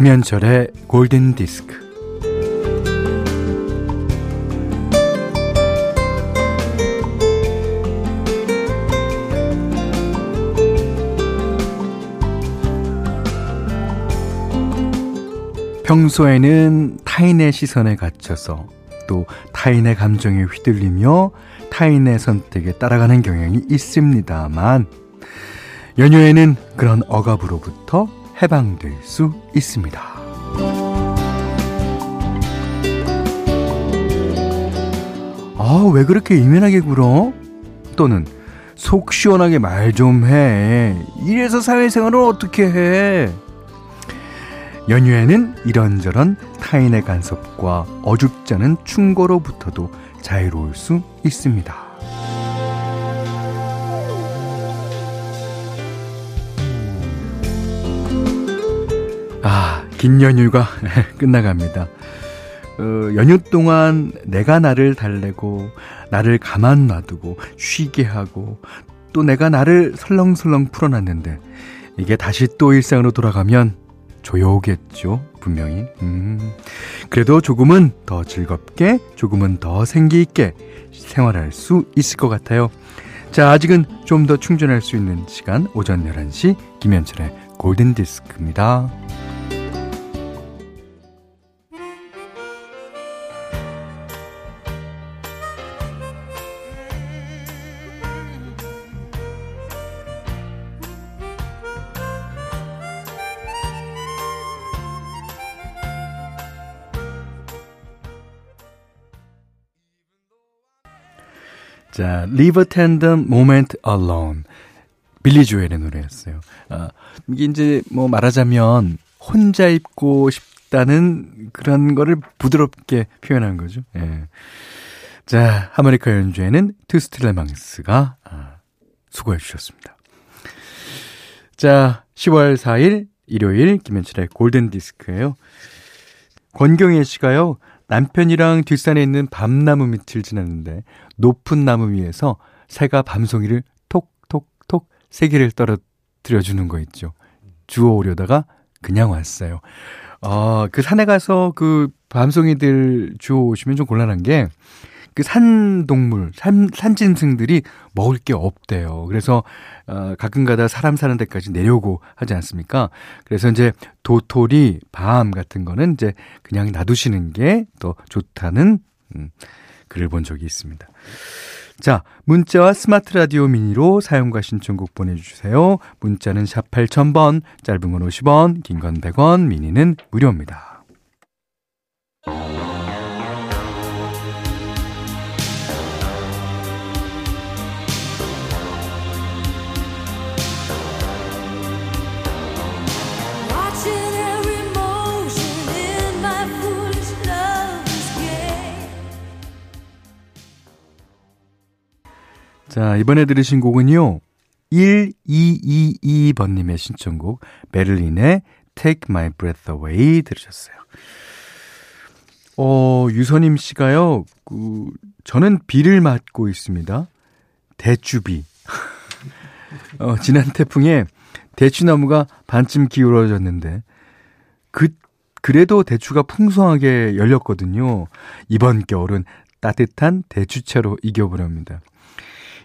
김현철의 골든 디스크. 평소에는 타인의 시선에 갇혀서 또 타인의 감정에 휘둘리며 타인의 선택에 따라가는 경향이 있습니다만 연휴에는 그런 억압으로부터 해방될 수 있습니다. 아, 왜 그렇게 예민하게 굴어? 또는 속 시원하게 말 좀 해. 이래서 사회생활을 어떻게 해? 연휴에는 이런저런 타인의 간섭과 어줍지 않은 충고로부터도 자유로울 수 있습니다. 긴 연휴가 끝나갑니다. 어, 연휴 동안 내가 나를 달래고, 나를 가만 놔두고, 쉬게 하고, 또 내가 나를 설렁설렁 풀어놨는데, 이게 다시 또 일상으로 돌아가면 조여오겠죠, 분명히. 음, 그래도 조금은 더 즐겁게, 조금은 더 생기있게 생활할 수 있을 것 같아요. 자, 아직은 좀 더 충전할 수 있는 시간, 오전 11시, 김현철의 골든디스크입니다. 자, Leave a Tender Moment Alone. 빌리 조엘의 노래였어요. 아, 이게 이제 뭐 말하자면 혼자 있고 싶다는 그런 거를 부드럽게 표현한 거죠. 예. 자, 하모니카 연주에는 투츠 틸레망스가 아, 수고해 주셨습니다. 자, 10월 4일 일요일 김현철의 골든 디스크예요. 권경혜 씨가요. 남편이랑 뒷산에 있는 밤나무 밑을 지났는데 높은 나무 위에서 새가 밤송이를 톡톡톡 세 개를 떨어뜨려 주는 거 있죠. 주워 오려다가 그냥 왔어요. 어, 그 산에 가서 그 밤송이들 주워 오시면 좀 곤란한 게 그 산동물, 산, 산짐승들이 먹을 게 없대요. 그래서, 어, 가끔 가다 사람 사는 데까지 내려오고 하지 않습니까? 그래서 이제 도토리, 밤 같은 거는 이제 그냥 놔두시는 게 더 좋다는, 음, 글을 본 적이 있습니다. 자, 문자와 스마트 라디오 미니로 사용과 신청곡 보내주세요. 문자는 샵 8000번, 짧은 건 50원, 긴 건 100원, 미니는 무료입니다. 자, 이번에 들으신 곡은요. 1222번님의 신청곡 베를린의 Take My Breath Away 들으셨어요. 어, 유선임 씨가요. 그, 저는 비를 맞고 있습니다. 대추비. 어, 지난 태풍에 대추나무가 반쯤 기울어졌는데 그 그래도 대추가 풍성하게 열렸거든요. 이번 겨울은 따뜻한 대추채로 이겨보렵니다.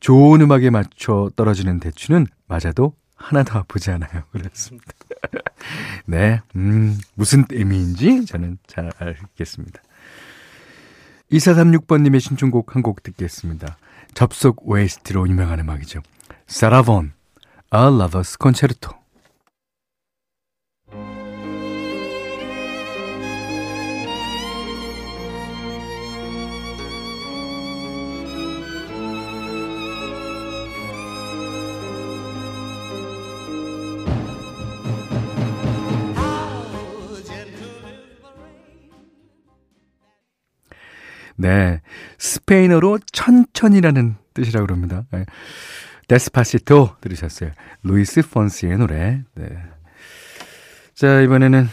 좋은 음악에 맞춰 떨어지는 대추는 맞아도 하나도 아프지 않아요. 그렇습니다. 네, 음, 무슨 의미인지 저는 잘 알겠습니다. 2436번님의 신청곡 한 곡 듣겠습니다. 접속 OST로 유명한 음악이죠. 사라본, A Lover's Concerto. 네. 스페인어로 천천히라는 뜻이라고 그럽니다. 네. Despacito 들으셨어요. 루이스 폰시의 노래. 네. 자, 이번에는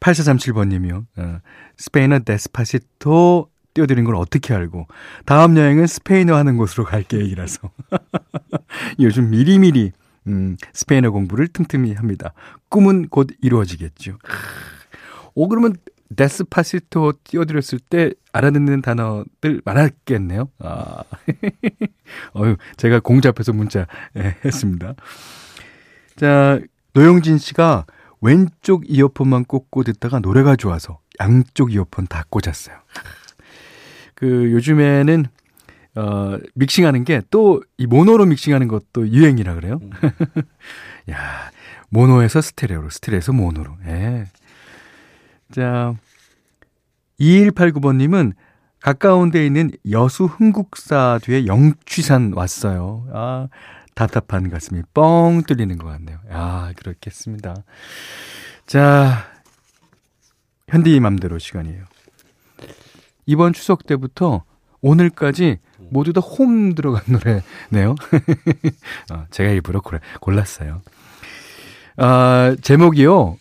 8437번님이요. 어, 스페인어 Despacito 띄워드린 걸 어떻게 알고 다음 여행은 스페인어 하는 곳으로 갈 계획이라서 요즘 미리미리 음, 스페인어 공부를 틈틈이 합니다. 꿈은 곧 이루어지겠죠. 오, 그러면 데스파시토 띄워드렸을 때 알아듣는 단어들 많았겠네요. 아, 어유 제가 공자 앞에서 문자 예, 했습니다. 자, 노영진 씨가 왼쪽 이어폰만 꽂고 듣다가 노래가 좋아서 양쪽 이어폰 다 꽂았어요. 그 요즘에는 어 믹싱하는 게 또 이 모노로 믹싱하는 것도 유행이라 그래요. 음. 야, 모노에서 스테레오로, 스테레오에서 모노로. 예. 자, 2189번님은 가까운 데 있는 여수 흥국사 뒤에 영취산 왔어요. 아, 답답한 가슴이 뻥 뚫리는 것 같네요. 아, 그렇겠습니다. 자, 현디 맘대로 시간이에요. 이번 추석 때부터 오늘까지 모두 다 홈 들어간 노래네요. 어, 제가 일부러 골랐어요. 아, 제목이요.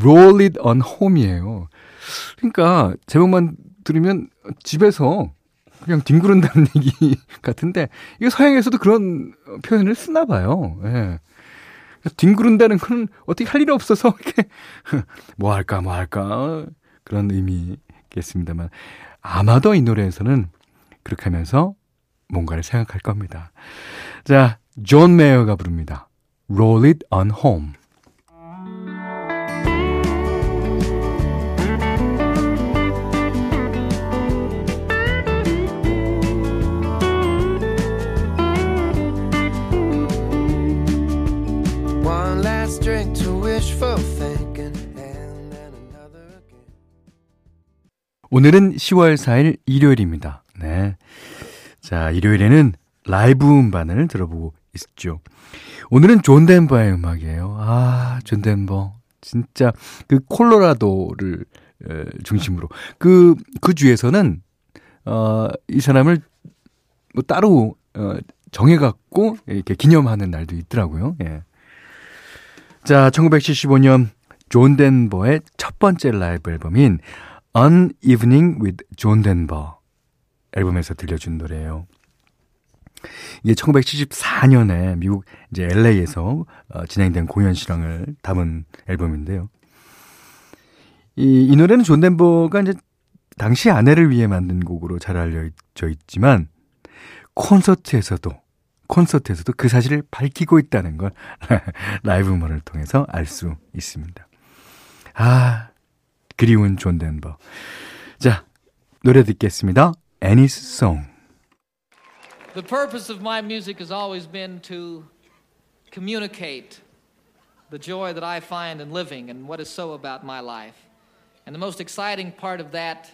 Roll It On Home이에요. 그러니까 제목만 들으면 집에서 그냥 뒹구른다는 얘기 같은데 이게 서양에서도 그런 표현을 쓰나 봐요. 예. 뒹구른다는 건 어떻게 할 일이 없어서 이렇게 뭐 할까 뭐 할까 그런 의미겠습니다만 아마도 이 노래에서는 그렇게 하면서 뭔가를 생각할 겁니다. 자, 존 메어가 부릅니다. Roll It On Home. 오늘은 10월 4일 일요일입니다. 네. 자, 일요일에는 라이브 음반을 들어보고 있죠. 오늘은 존 덴버의 음악이에요. 아, 존 덴버. 진짜 그 콜로라도를 에, 중심으로 그, 그 주에서는 어, 이 사람을 뭐 따로 어, 정해 갖고 이렇게 기념하는 날도 있더라고요. 예. 자, 1975년 존 덴버의 첫 번째 라이브 앨범인 An Evening with John Denver 앨범에서 들려준 노래예요. 이게 1974년에 미국 이제 LA에서 어, 진행된 공연 실황을 담은 앨범인데요. 이, 이 노래는 존 덴버가 이제 당시 아내를 위해 만든 곡으로 잘 알려져 있지만 콘서트에서도 콘서트에서도 그 사실을 밝히고 있다는 걸 라이브 음원을 통해서 알 수 있습니다. 아, 그리운 존 덴버. 자, 노래 듣겠습니다. Annie's Song. The purpose of my music has always been to communicate the joy that I find in living and what is so about my life. And the most exciting part of that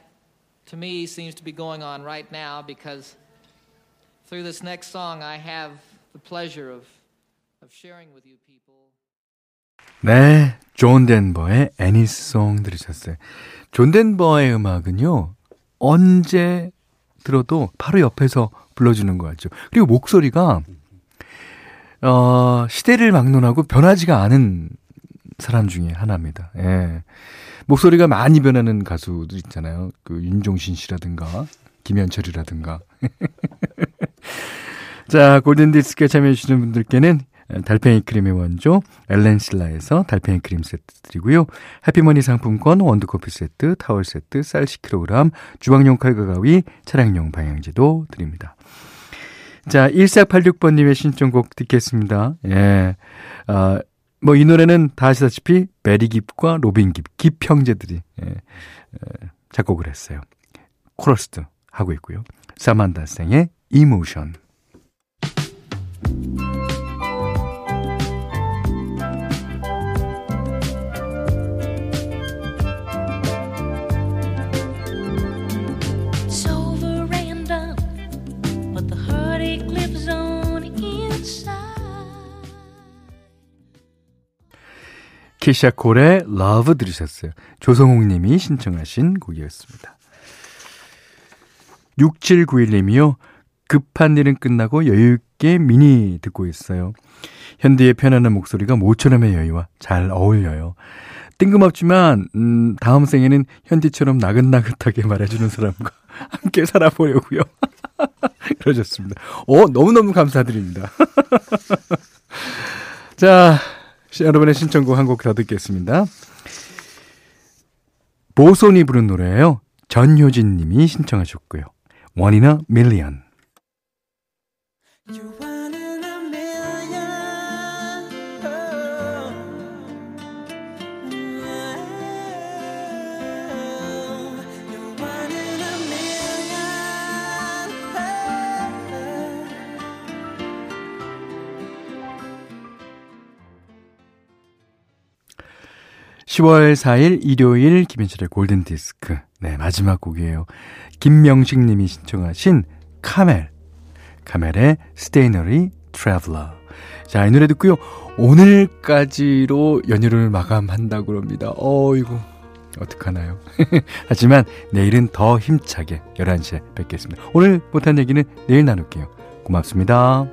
to me seems to be going on right now because through this next song I have the pleasure of, of sharing with you people. 네, 존 덴버의 Annie's Song 들으셨어요. 존 덴버의 음악은요, 언제 들어도 바로 옆에서 불러주는 것 같죠. 그리고 목소리가, 어, 시대를 막론하고 변하지가 않은 사람 중에 하나입니다. 예. 목소리가 많이 변하는 가수들 있잖아요. 그 윤종신 씨라든가, 김현철이라든가. 자, 골든디스크에 참여해주시는 분들께는 달팽이 크림의 원조 엘렌실라에서 달팽이 크림 세트 드리고요. 해피머니 상품권 원두커피 세트, 타월 세트, 쌀 10kg, 주방용 칼과 가위, 차량용 방향제도 드립니다. 자, 1486번님의 신청곡 듣겠습니다. 예. 아, 뭐, 이 노래는 다 아시다시피 베리 깁과 로빈 깁, 깁 형제들이, 예, 예, 작곡을 했어요. 코러스도 하고 있고요. 사만다 생의 이모션. 키샤콜의 Love 들으셨어요. 조성욱 님이 신청하신 곡이었습니다. 6791님이요. 급한 일은 끝나고 여유있게 미니 듣고 있어요. 현디의 편안한 목소리가 모처럼의 여유와 잘 어울려요. 뜬금없지만 음, 다음 생에는 현디처럼 나긋나긋하게 말해주는 사람과 함께 살아보려고요. 그러셨습니다. 어, 너무너무 감사드립니다. 자, 여러분의 신청곡 한 곡 더 듣겠습니다. 보손이 부른 노래예요. 전효진 님이 신청하셨고요. 원이나 밀리언. (10월 4일) 일요일 김현철의 골든 디스크. 네 마지막 곡이에요. 김명식 님이 신청하신 카멜. 카멜의 Stationary Traveller 자 이 노래 듣고요. 오늘까지로 연휴를 마감한다고 그럽니다. 어이구 어떡하나요? 하지만 내일은 더 힘차게 11시에 뵙겠습니다. 오늘 못한 얘기는 내일 나눌게요. 고맙습니다